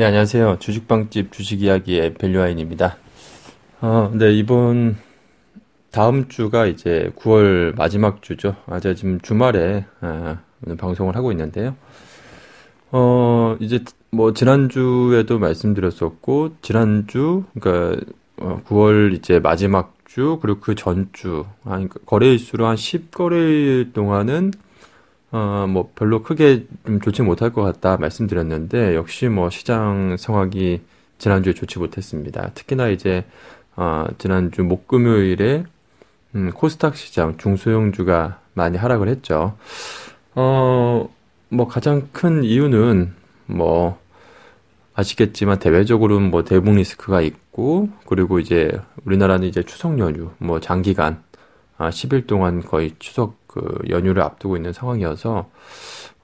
네, 안녕하세요. 주식방집 주식이야기의 밸류아인입니다. 어, 네, 이번 다음 주가 이제 9월 마지막 주죠. 아, 제가 지금 주말에 아, 오늘 방송을 하고 있는데요. 어, 이제 뭐 지난주에도 말씀드렸었고 지난주 그러니까 어, 9월 이제 마지막 주 그리고 그 전주 아, 그러니까 거래일수로 한 10거래일 동안은 어, 뭐 별로 크게 좀 좋지 못할 것 같다 말씀드렸는데 역시 뭐 시장 상황이 지난주에 좋지 못했습니다. 특히나 이제 어, 지난주 목금요일에 음, 코스닥 시장 중소형주가 많이 하락을 했죠. 어, 뭐 가장 큰 이유는 뭐 아시겠지만 대외적으로는 뭐 대북 리스크가 있고 그리고 이제 우리나라는 이제 추석 연휴 뭐 장기간 아 10일 동안 거의 추석 그 연휴를 앞두고 있는 상황이어서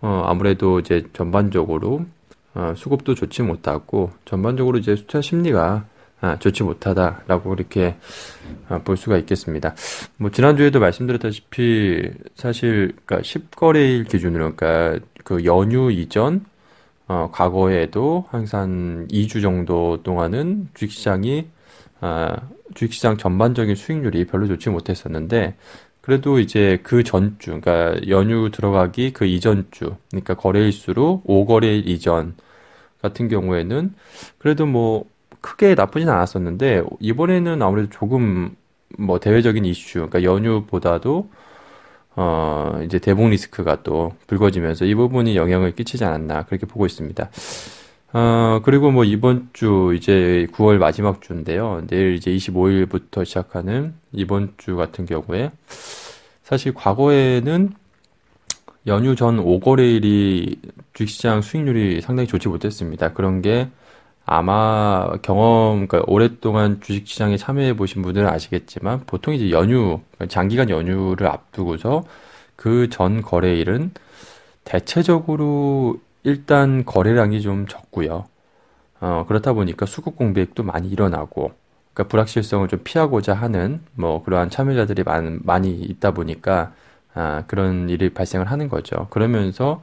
어 아무래도 이제 전반적으로 어 수급도 좋지 못하고 전반적으로 이제 투자 심리가 아, 좋지 못하다라고 이렇게 아, 볼 수가 있겠습니다. 뭐 지난주에도 말씀드렸다시피 사실 그러니까 10거래일 기준으로 그러니까 그 연휴 이전 어, 과거에도 항상 2주 정도 동안은 주식시장이 아, 주식시장 전반적인 수익률이 별로 좋지 못했었는데 그래도 이제 그 전주, 그러니까 연휴 들어가기 그 이전 주, 그러니까 거래일수로 5거래일 이전 같은 경우에는 그래도 뭐 크게 나쁘진 않았었는데 이번에는 아무래도 조금 뭐 대외적인 이슈, 그러니까 연휴보다도 어 이제 대북 리스크가 또 불거지면서 이 부분이 영향을 끼치지 않았나 그렇게 보고 있습니다. 어 그리고 뭐 이번 주 이제 9월 마지막 주인데요. 내일 이제 25일부터 시작하는 이번 주 같은 경우에 사실 과거에는 연휴 전 5거래일이 주식시장 수익률이 상당히 좋지 못했습니다. 그런 게 아마 경험, 그러니까 오랫동안 주식시장에 참여해 보신 분들은 아시겠지만 보통 이제 연휴, 장기간 연휴를 앞두고서 그 전 거래일은 대체적으로 일단 거래량이 좀 적고요. 어, 그렇다 보니까 수급 공백도 많이 일어나고, 그러니까 불확실성을 좀 피하고자 하는 뭐 그러한 참여자들이 많, 많이 있다 보니까 아, 그런 일이 발생을 하는 거죠. 그러면서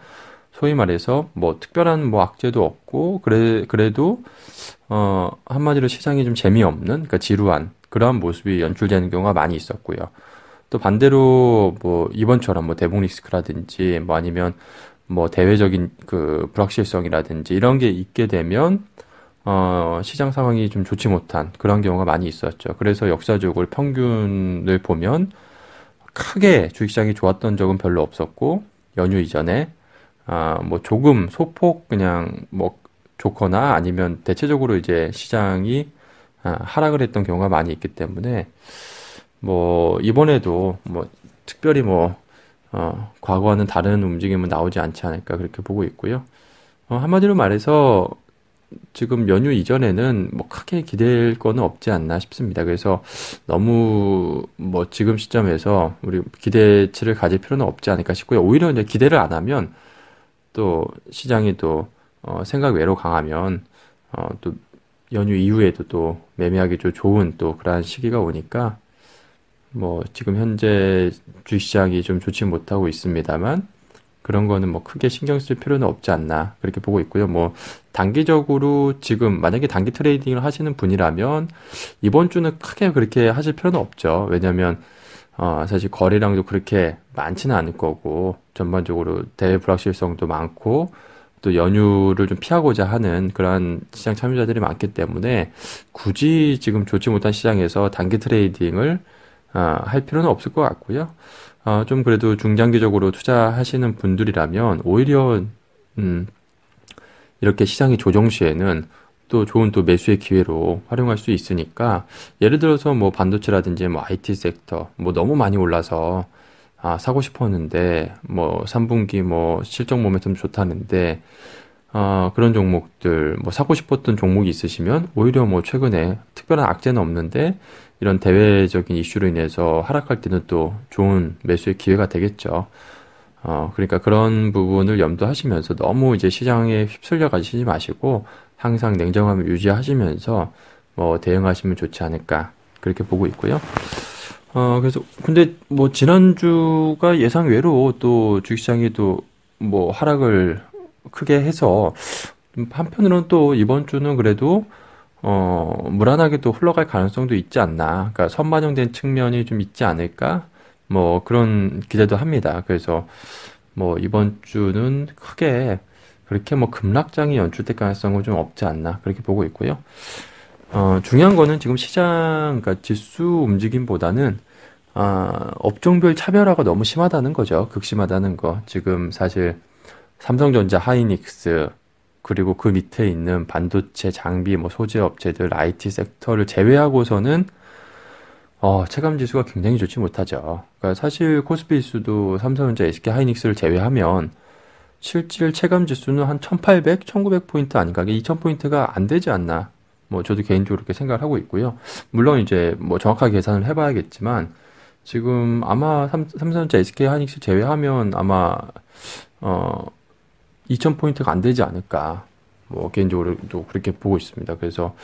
소위 말해서 뭐 특별한 뭐 악재도 없고 그래 그래도 어 한마디로 시장이 좀 재미없는 그러니까 지루한 그러한 모습이 연출되는 경우가 많이 있었고요. 또 반대로 뭐 이번처럼 뭐 대북 리스크라든지 뭐 아니면 뭐 대외적인 그 불확실성이라든지 이런 게 있게 되면 어 시장 상황이 좀 좋지 못한 그런 경우가 많이 있었죠. 그래서 역사적으로 평균을 보면 크게 주식시장이 좋았던 적은 별로 없었고 연휴 이전에 아, 뭐 조금 소폭 그냥 뭐 좋거나 아니면 대체적으로 이제 시장이 아, 하락을 했던 경우가 많이 있기 때문에 뭐 이번에도 뭐 특별히 뭐 어, 과거와는 다른 움직임은 나오지 않지 않을까 그렇게 보고 있고요. 어, 한마디로 말해서 지금 연휴 이전에는 뭐 크게 기댈 거는 없지 않나 싶습니다. 그래서 너무 뭐 지금 시점에서 우리 기대치를 가질 필요는 없지 않을까 싶고요. 오히려 이제 기대를 안 하면 또 시장이 또 어, 생각 외로 강하면 어, 또 연휴 이후에도 또 매매하기 좀 좋은 또 그러한 시기가 오니까 뭐 지금 현재 주시장이 좀 좋지 못하고 있습니다만 그런 거는 뭐 크게 신경 쓸 필요는 없지 않나 그렇게 보고 있고요. 뭐 단기적으로 지금 만약에 단기 트레이딩을 하시는 분이라면 이번 주는 크게 그렇게 하실 필요는 없죠. 왜냐하면 어, 사실 거래량도 그렇게 많지는 않을 거고, 전반적으로 대외 불확실성도 많고, 또 연휴를 좀 피하고자 하는 그러한 시장 참여자들이 많기 때문에 굳이 지금 좋지 못한 시장에서 단기 트레이딩을 어, 할 필요는 없을 것 같고요. 어, 좀 그래도 중장기적으로 투자하시는 분들이라면 오히려 음, 이렇게 시장이 조정 시에는 또 좋은 또 매수의 기회로 활용할 수 있으니까 예를 들어서 뭐 반도체라든지 뭐 IT 섹터 뭐 너무 많이 올라서 아 사고 싶었는데 뭐 3분기 뭐 실적 모멘텀 좋다는데 어, 그런 종목들 뭐 사고 싶었던 종목이 있으시면 오히려 뭐 최근에 특별한 악재는 없는데 이런 대외적인 이슈로 인해서 하락할 때는 또 좋은 매수의 기회가 되겠죠. 어, 그러니까 그런 부분을 염두하시면서 너무 이제 시장에 휩쓸려 가시지 마시고 항상 냉정함을 유지하시면서 뭐 대응하시면 좋지 않을까 그렇게 보고 있고요. 어 그래서 근데 뭐 지난주가 예상 외로 또 주식시장이 또 뭐 하락을 크게 해서 한편으로는 또 이번 주는 그래도 어, 무난하게 또 흘러갈 가능성도 있지 않나. 그러니까 선반영된 측면이 좀 있지 않을까? 뭐 그런 기대도 합니다. 그래서 뭐 이번 주는 크게 그렇게 뭐 급락장이 연출될 가능성은 좀 없지 않나 그렇게 보고 있고요. 어, 중요한 거는 지금 시장, 그러니까 지수 움직임보다는 아, 업종별 차별화가 너무 심하다는 거죠. 극심하다는 거. 지금 사실 삼성전자, 하이닉스, 그리고 그 밑에 있는 반도체, 장비, 뭐 소재 업체들, IT 섹터를 제외하고서는 어, 체감 지수가 굉장히 좋지 못하죠. 그러니까 사실 코스피 지수도 삼성전자, SK 하이닉스를 제외하면 실질 체감 지수는 한 1800, 1900 포인트 아닌가? 2000 포인트가 안 되지 않나? 뭐 저도 개인적으로 그렇게 생각을 하고 있고요. 물론 이제 뭐 정확하게 계산을 해 봐야겠지만 지금 아마 삼, 삼성전자, SK 하이닉스 제외하면 아마 어 2000포인트가 안 되지 않을까. 뭐 개인적으로도 그렇게 보고 있습니다. 그래서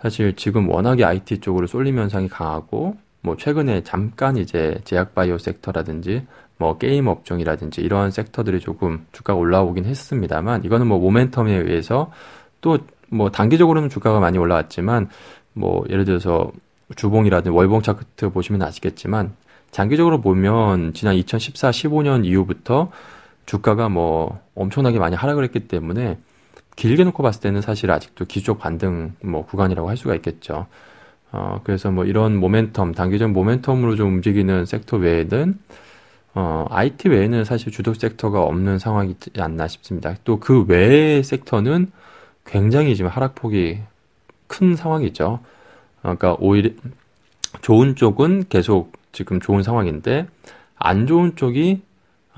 사실 지금 워낙에 IT 쪽으로 쏠림 현상이 강하고 뭐 최근에 잠깐 이제 제약 바이오 섹터라든지 뭐 게임 업종이라든지 이러한 섹터들이 조금 주가가 올라오긴 했습니다만 이거는 뭐 모멘텀에 의해서 또 뭐 단기적으로는 주가가 많이 올라왔지만 뭐 예를 들어서 주봉이라든지 월봉 차트 보시면 아시겠지만 장기적으로 보면 지난 2014, 15년 이후부터 주가가 뭐 엄청나게 많이 하락을 했기 때문에 길게 놓고 봤을 때는 사실 아직도 기초 반등 뭐 구간이라고 할 수가 있겠죠. 어, 그래서 뭐 이런 모멘텀, 단기적 모멘텀으로 좀 움직이는 섹터 외에는 어, IT 외에는 사실 주도 섹터가 없는 상황이지 않나 싶습니다. 또 그 외의 섹터는 굉장히 지금 하락폭이 큰 상황이죠. 어, 그러니까 오히려 좋은 쪽은 계속 지금 좋은 상황인데 안 좋은 쪽이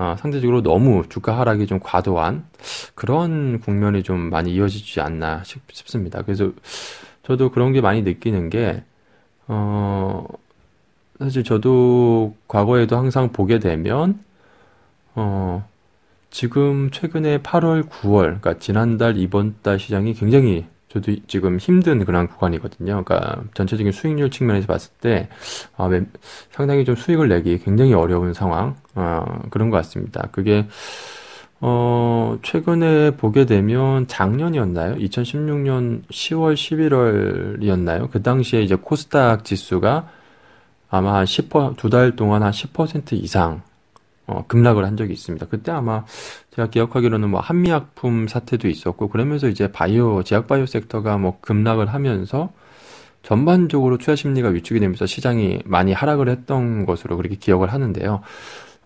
어, 상대적으로 너무 주가 하락이 좀 과도한 그런 국면이 좀 많이 이어지지 않나 싶, 습니다. 그래서 저도 그런 게 많이 느끼는 게, 어, 사실 저도 과거에도 항상 보게 되면, 어, 지금 최근에 8월, 9월, 그러니까 지난달, 이번 달 시장이 굉장히 저도 지금 힘든 그런 구간이거든요. 그러니까 전체적인 수익률 측면에서 봤을 때 아, 상당히 좀 수익을 내기 굉장히 어려운 상황 어, 그런 것 같습니다. 그게 어, 최근에 보게 되면 작년이었나요? 2016년 10월, 11월이었나요? 그 당시에 이제 코스닥 지수가 아마 한 10%, 두 달 동안 한 10% 이상 어, 급락을 한 적이 있습니다. 그때 아마 제가 기억하기로는 뭐 한미약품 사태도 있었고 그러면서 이제 바이오 제약 바이오 섹터가 뭐 급락을 하면서 전반적으로 투자 심리가 위축이 되면서 시장이 많이 하락을 했던 것으로 그렇게 기억을 하는데요.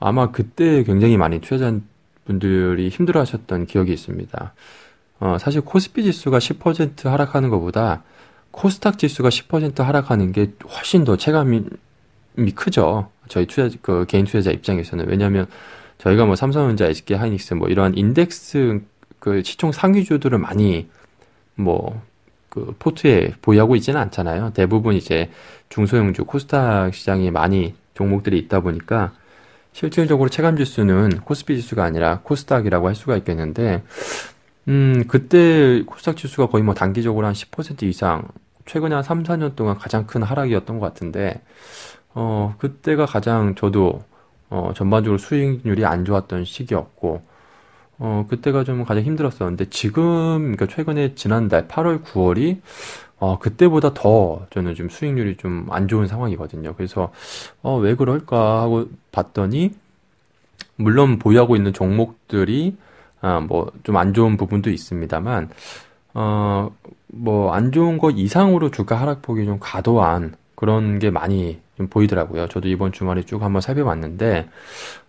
아마 그때 굉장히 많이 투자자분들이 힘들어 하셨던 기억이 있습니다. 어, 사실 코스피 지수가 10% 하락하는 것보다 코스닥 지수가 10% 하락하는 게 훨씬 더 체감이 크죠. 저희 투자 그 개인 투자자 입장에서는 왜냐하면 저희가 뭐 삼성전자, SK 하이닉스 뭐 이러한 인덱스 그 시총 상위주들을 많이 뭐 그 포트에 보유하고 있지는 않잖아요. 대부분 이제 중소형주 코스닥 시장이 많이 종목들이 있다 보니까 실질적으로 체감 지수는 코스피 지수가 아니라 코스닥이라고 할 수가 있겠는데 음 그때 코스닥 지수가 거의 뭐 단기적으로 한 10% 이상 최근에 한 3, 4년 동안 가장 큰 하락이었던 것 같은데 어, 그때가 가장 저도 어, 전반적으로 수익률이 안 좋았던 시기였고, 어, 그때가 좀 가장 힘들었었는데, 지금, 그러니까 최근에 지난달 8월, 9월이, 어, 그때보다 더 저는 좀 수익률이 좀 안 좋은 상황이거든요. 그래서, 어, 왜 그럴까 하고 봤더니, 물론 보유하고 있는 종목들이, 아, 뭐, 좀 안 좋은 부분도 있습니다만, 어, 뭐, 안 좋은 것 이상으로 주가 하락폭이 좀 과도한 그런 게 많이 좀 보이더라고요. 저도 이번 주말에 쭉 한번 살펴봤는데,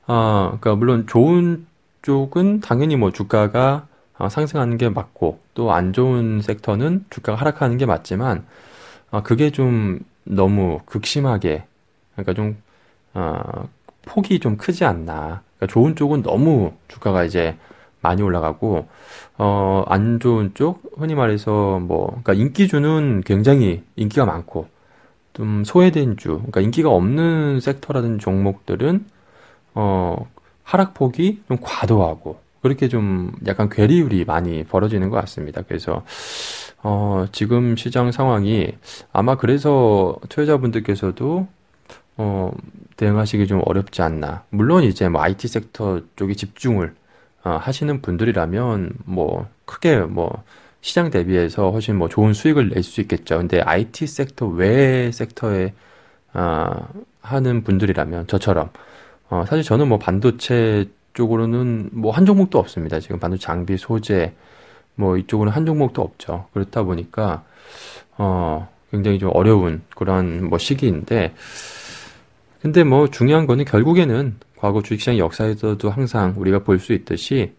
어, 그러니까 물론 좋은 쪽은 당연히 뭐 주가가 어, 상승하는 게 맞고 또 안 좋은 섹터는 주가가 하락하는 게 맞지만 어, 그게 좀 너무 극심하게 그러니까 좀 어, 폭이 좀 크지 않나. 그러니까 좋은 쪽은 너무 주가가 이제 많이 올라가고 어, 안 좋은 쪽 흔히 말해서 뭐 그러니까 인기주는 굉장히 인기가 많고 좀 소외된 주, 그러니까 인기가 없는 섹터라든 종목들은 어, 하락폭이 좀 과도하고 그렇게 좀 약간 괴리율이 많이 벌어지는 것 같습니다. 그래서 어, 지금 시장 상황이 아마 그래서 투자자분들께서도 어, 대응하시기 좀 어렵지 않나. 물론 이제 뭐 IT 섹터 쪽에 집중을 어, 하시는 분들이라면 뭐 크게 뭐 시장 대비해서 훨씬 뭐 좋은 수익을 낼 수 있겠죠. 근데 IT 섹터 외 섹터에 어, 하는 분들이라면 저처럼 어, 사실 저는 뭐 반도체 쪽으로는 뭐 한 종목도 없습니다. 지금 반도체 장비 소재 뭐 이쪽으로는 한 종목도 없죠. 그렇다 보니까 어 굉장히 좀 어려운 그런 뭐 시기인데 근데 뭐 중요한 거는 결국에는 과거 주식시장 역사에서도 항상 우리가 볼 수 있듯이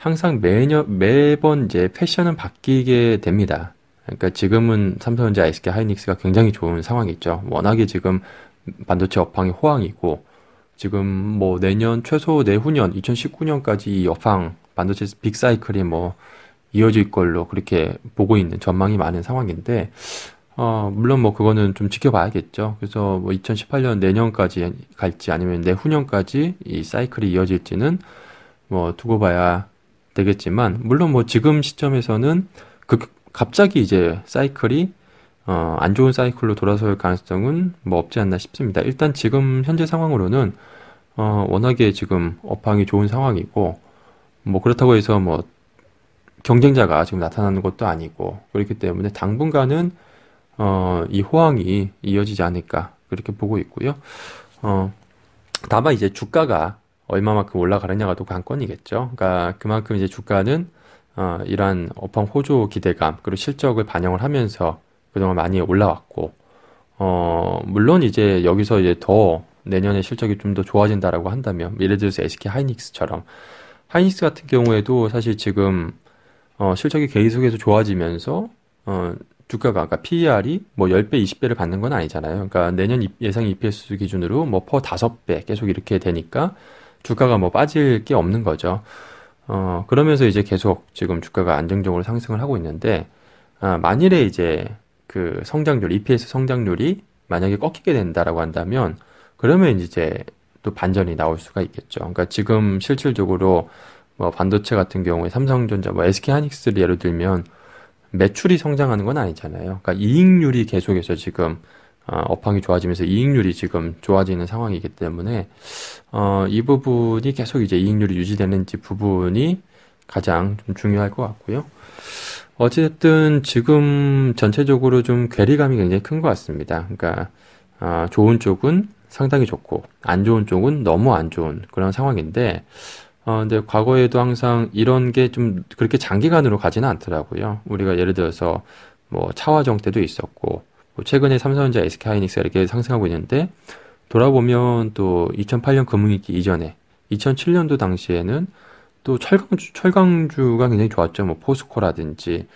항상 매년 매번 이제 패션은 바뀌게 됩니다. 그러니까 지금은 삼성전자, SK 하이닉스가 굉장히 좋은 상황이 있죠. 워낙에 지금 반도체 업황이 호황이고 지금 뭐 내년 최소 내후년 2019년까지 이 업황 반도체 빅 사이클이 뭐 이어질 걸로 그렇게 보고 있는 전망이 많은 상황인데 어, 물론 뭐 그거는 좀 지켜봐야겠죠. 그래서 뭐 2018년 내년까지 갈지 아니면 내후년까지 이 사이클이 이어질지는 뭐 두고 봐야 되겠지만 물론 뭐 지금 시점에서는 그 갑자기 이제 사이클이 어, 안 좋은 사이클로 돌아설 가능성은 뭐 없지 않나 싶습니다. 일단 지금 현재 상황으로는 어, 워낙에 지금 업황이 좋은 상황이고 뭐 그렇다고 해서 뭐 경쟁자가 지금 나타나는 것도 아니고 그렇기 때문에 당분간은 어, 이 호황이 이어지지 않을까 그렇게 보고 있고요. 어, 다만 이제 주가가 얼마만큼 올라가느냐가 또 관건이겠죠. 그러니까 그만큼 이제 주가는 어, 이러한 업황 호조 기대감 그리고 실적을 반영을 하면서 그동안 많이 올라왔고 어, 물론 이제 여기서 이제 더 내년에 실적이 좀 더 좋아진다라고 한다면 예를 들어서 SK 하이닉스처럼 하이닉스 같은 경우에도 사실 지금 어, 실적이 계속해서 좋아지면서 어, 주가가 그러니까 PER이 뭐 10배, 20배를 받는 건 아니잖아요. 그러니까 내년 예상 EPS 기준으로 뭐 퍼 5배 계속 이렇게 되니까 주가가 뭐 빠질 게 없는 거죠. 어, 그러면서 이제 계속 지금 주가가 안정적으로 상승을 하고 있는데 아, 만일에 이제 그 성장률, EPS 성장률이 만약에 꺾이게 된다라고 한다면 그러면 이제 또 반전이 나올 수가 있겠죠. 그러니까 지금 실질적으로 뭐 반도체 같은 경우에 삼성전자, 뭐 SK 하이닉스를 예로 들면 매출이 성장하는 건 아니잖아요. 그러니까 이익률이 계속해서 지금 어, 업황이 좋아지면서 이익률이 지금 좋아지는 상황이기 때문에 어, 이 부분이 계속 이제 이익률이 유지되는지 부분이 가장 좀 중요할 것 같고요. 어쨌든 지금 전체적으로 좀 괴리감이 굉장히 큰 것 같습니다. 그러니까 어, 좋은 쪽은 상당히 좋고 안 좋은 쪽은 너무 안 좋은 그런 상황인데 어, 근데 과거에도 항상 이런 게 좀 그렇게 장기간으로 가지는 않더라고요. 우리가 예를 들어서 뭐 차화정 때도 있었고 뭐 최근에 삼성전자, SK하이닉스가 이렇게 상승하고 있는데 돌아보면 또 2008년 금융위기 이전에 2007년도 당시에는 또 철강주 철강주가 굉장히 좋았죠. 뭐 포스코라든지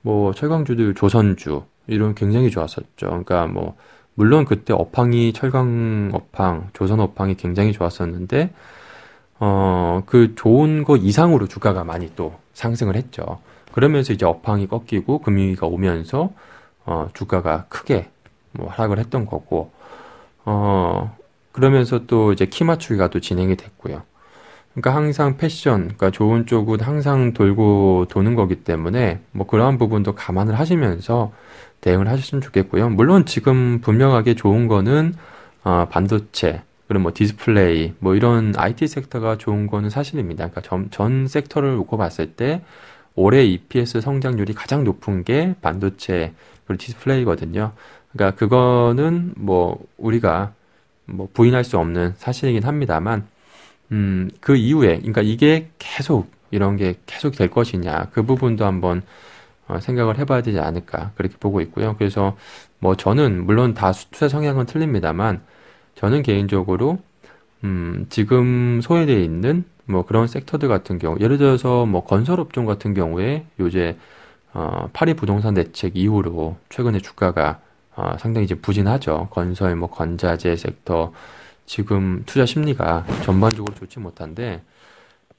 뭐 철강주들 조선주 이런 굉장히 좋았었죠. 그러니까 뭐 물론 그때 업황이 철강 업황, 조선 업황이 굉장히 좋았었는데 어, 그 좋은 거 이상으로 주가가 많이 또 상승을 했죠. 그러면서 이제 업황이 꺾이고 금융위기가 오면서 어, 주가가 크게 뭐 하락을 했던 거고, 어, 그러면서 또 이제 키 맞추기가 또 진행이 됐고요. 그러니까 항상 패션, 그러니까 좋은 쪽은 항상 돌고 도는 거기 때문에 뭐 그러한 부분도 감안을 하시면서 대응을 하셨으면 좋겠고요. 물론 지금 분명하게 좋은 거는 어, 반도체, 그리고 뭐 디스플레이, 뭐 이런 IT 섹터가 좋은 거는 사실입니다. 그러니까 전, 전 섹터를 놓고 봤을 때 올해 EPS 성장률이 가장 높은 게 반도체 그리고 디스플레이거든요. 그러니까 그거는 뭐 우리가 뭐 부인할 수 없는 사실이긴 합니다만, 음, 그 이후에, 그러니까 이게 계속 이런 게 계속 될 것이냐, 그 부분도 한번 어, 생각을 해봐야 되지 않을까, 그렇게 보고 있고요. 그래서 뭐 저는, 물론 다 투자 성향은 틀립니다만, 저는 개인적으로, 음, 지금 소외되어 있는 뭐 그런 섹터들 같은 경우, 예를 들어서 뭐 건설업종 같은 경우에 요새 어, 파리 부동산 대책 이후로 최근에 주가가 어, 상당히 이제 부진하죠. 건설, 뭐 건자재 섹터 지금 투자 심리가 전반적으로 좋지 못한데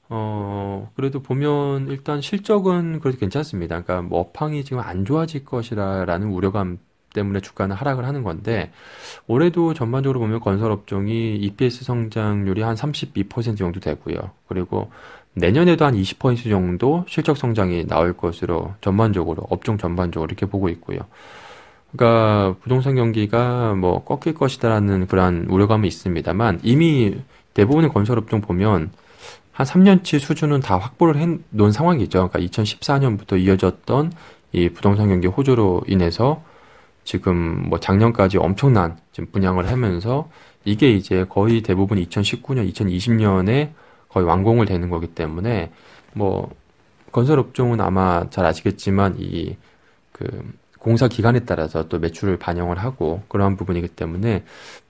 어, 그래도 보면 일단 실적은 그래도 괜찮습니다. 그러니까 뭐 업황이 지금 안 좋아질 것이라라는 우려감 때문에 주가는 하락을 하는 건데 올해도 전반적으로 보면 건설 업종이 EPS 성장률이 한 32% 정도 되고요. 그리고 내년에도 한 20% 정도 실적 성장이 나올 것으로 전반적으로 업종 전반적으로 이렇게 보고 있고요. 그러니까 부동산 경기가 뭐 꺾일 것이다라는 그러한 우려감이 있습니다만 이미 대부분의 건설 업종 보면 한 3년치 수준은 다 확보를 해 놓은 상황이죠. 그러니까 2014년부터 이어졌던 이 부동산 경기 호조로 인해서 지금 뭐 작년까지 엄청난 지금 분양을 하면서 이게 이제 거의 대부분 2019년, 2020년에 거의 완공을 되는 거기 때문에 뭐 건설 업종은 아마 잘 아시겠지만 이 그 공사 기간에 따라서 또 매출을 반영을 하고 그러한 부분이기 때문에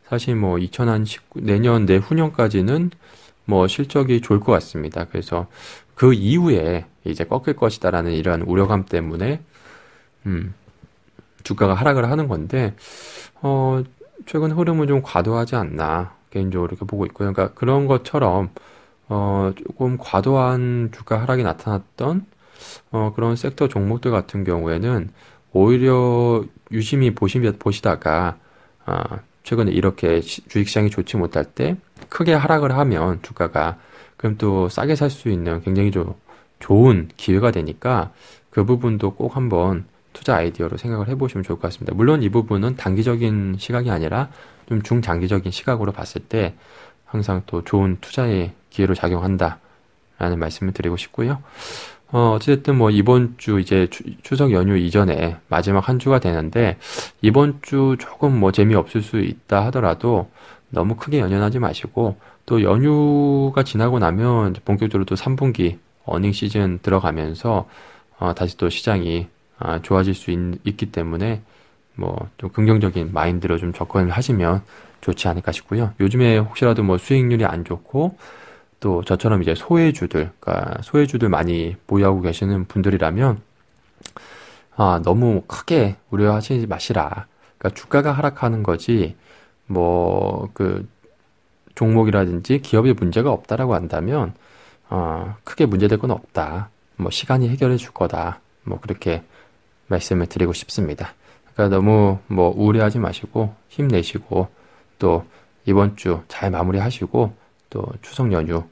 사실 뭐 2019, 내년 내후년까지는 뭐 실적이 좋을 것 같습니다. 그래서 그 이후에 이제 꺾일 것이다라는 이러한 우려감 때문에 음, 주가가 하락을 하는 건데 어, 최근 흐름은 좀 과도하지 않나 개인적으로 이렇게 보고 있고요. 그러니까 그런 것처럼 어, 조금 과도한 주가 하락이 나타났던 어, 그런 섹터 종목들 같은 경우에는 오히려 유심히 보시, 보시다가 아, 최근에 이렇게 주식시장이 좋지 못할 때 크게 하락을 하면 주가가 그럼 또 싸게 살 수 있는 굉장히 좀 좋은 기회가 되니까 그 부분도 꼭 한번 투자 아이디어로 생각을 해보시면 좋을 것 같습니다. 물론 이 부분은 단기적인 시각이 아니라 좀 중장기적인 시각으로 봤을 때 항상 또 좋은 투자의 기회로 작용한다라는 말씀을 드리고 싶고요. 어, 어쨌든 뭐 이번 주 이제 추, 석 연휴 이전에 마지막 한 주가 되는데 이번 주 조금 뭐 재미없을 수 있다 하더라도 너무 크게 연연하지 마시고 또 연휴가 지나고 나면 본격적으로 또 3분기 어닝 시즌 들어가면서 어, 다시 또 시장이 아, 좋아질 수 있, 기 때문에 뭐 좀 긍정적인 마인드로 좀 접근을 하시면 좋지 않을까 싶고요. 요즘에 혹시라도 뭐 수익률이 안 좋고 또 저처럼 이제 소외주들, 그러니까 소외주들 많이 보유하고 계시는 분들이라면 아, 너무 크게 우려하지 마시라. 그러니까 주가가 하락하는 거지 뭐 그 종목이라든지 기업의 문제가 없다라고 한다면 어, 크게 문제될 건 없다. 뭐 시간이 해결해 줄 거다. 뭐 그렇게 말씀을 드리고 싶습니다. 그러니까 너무 뭐 우려하지 마시고 힘내시고 또 이번 주 잘 마무리하시고 또 추석 연휴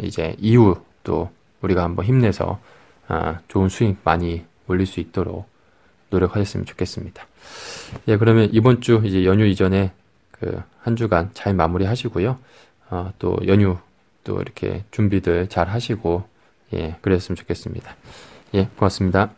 이제 이후 또 우리가 한번 힘내서 아, 좋은 수익 많이 올릴 수 있도록 노력하셨으면 좋겠습니다. 예, 그러면 이번 주 이제 연휴 이전에 그 한 주간 잘 마무리 하시고요. 어, 또 연휴 또 이렇게 준비들 잘 하시고 예, 그랬으면 좋겠습니다. 예, 고맙습니다.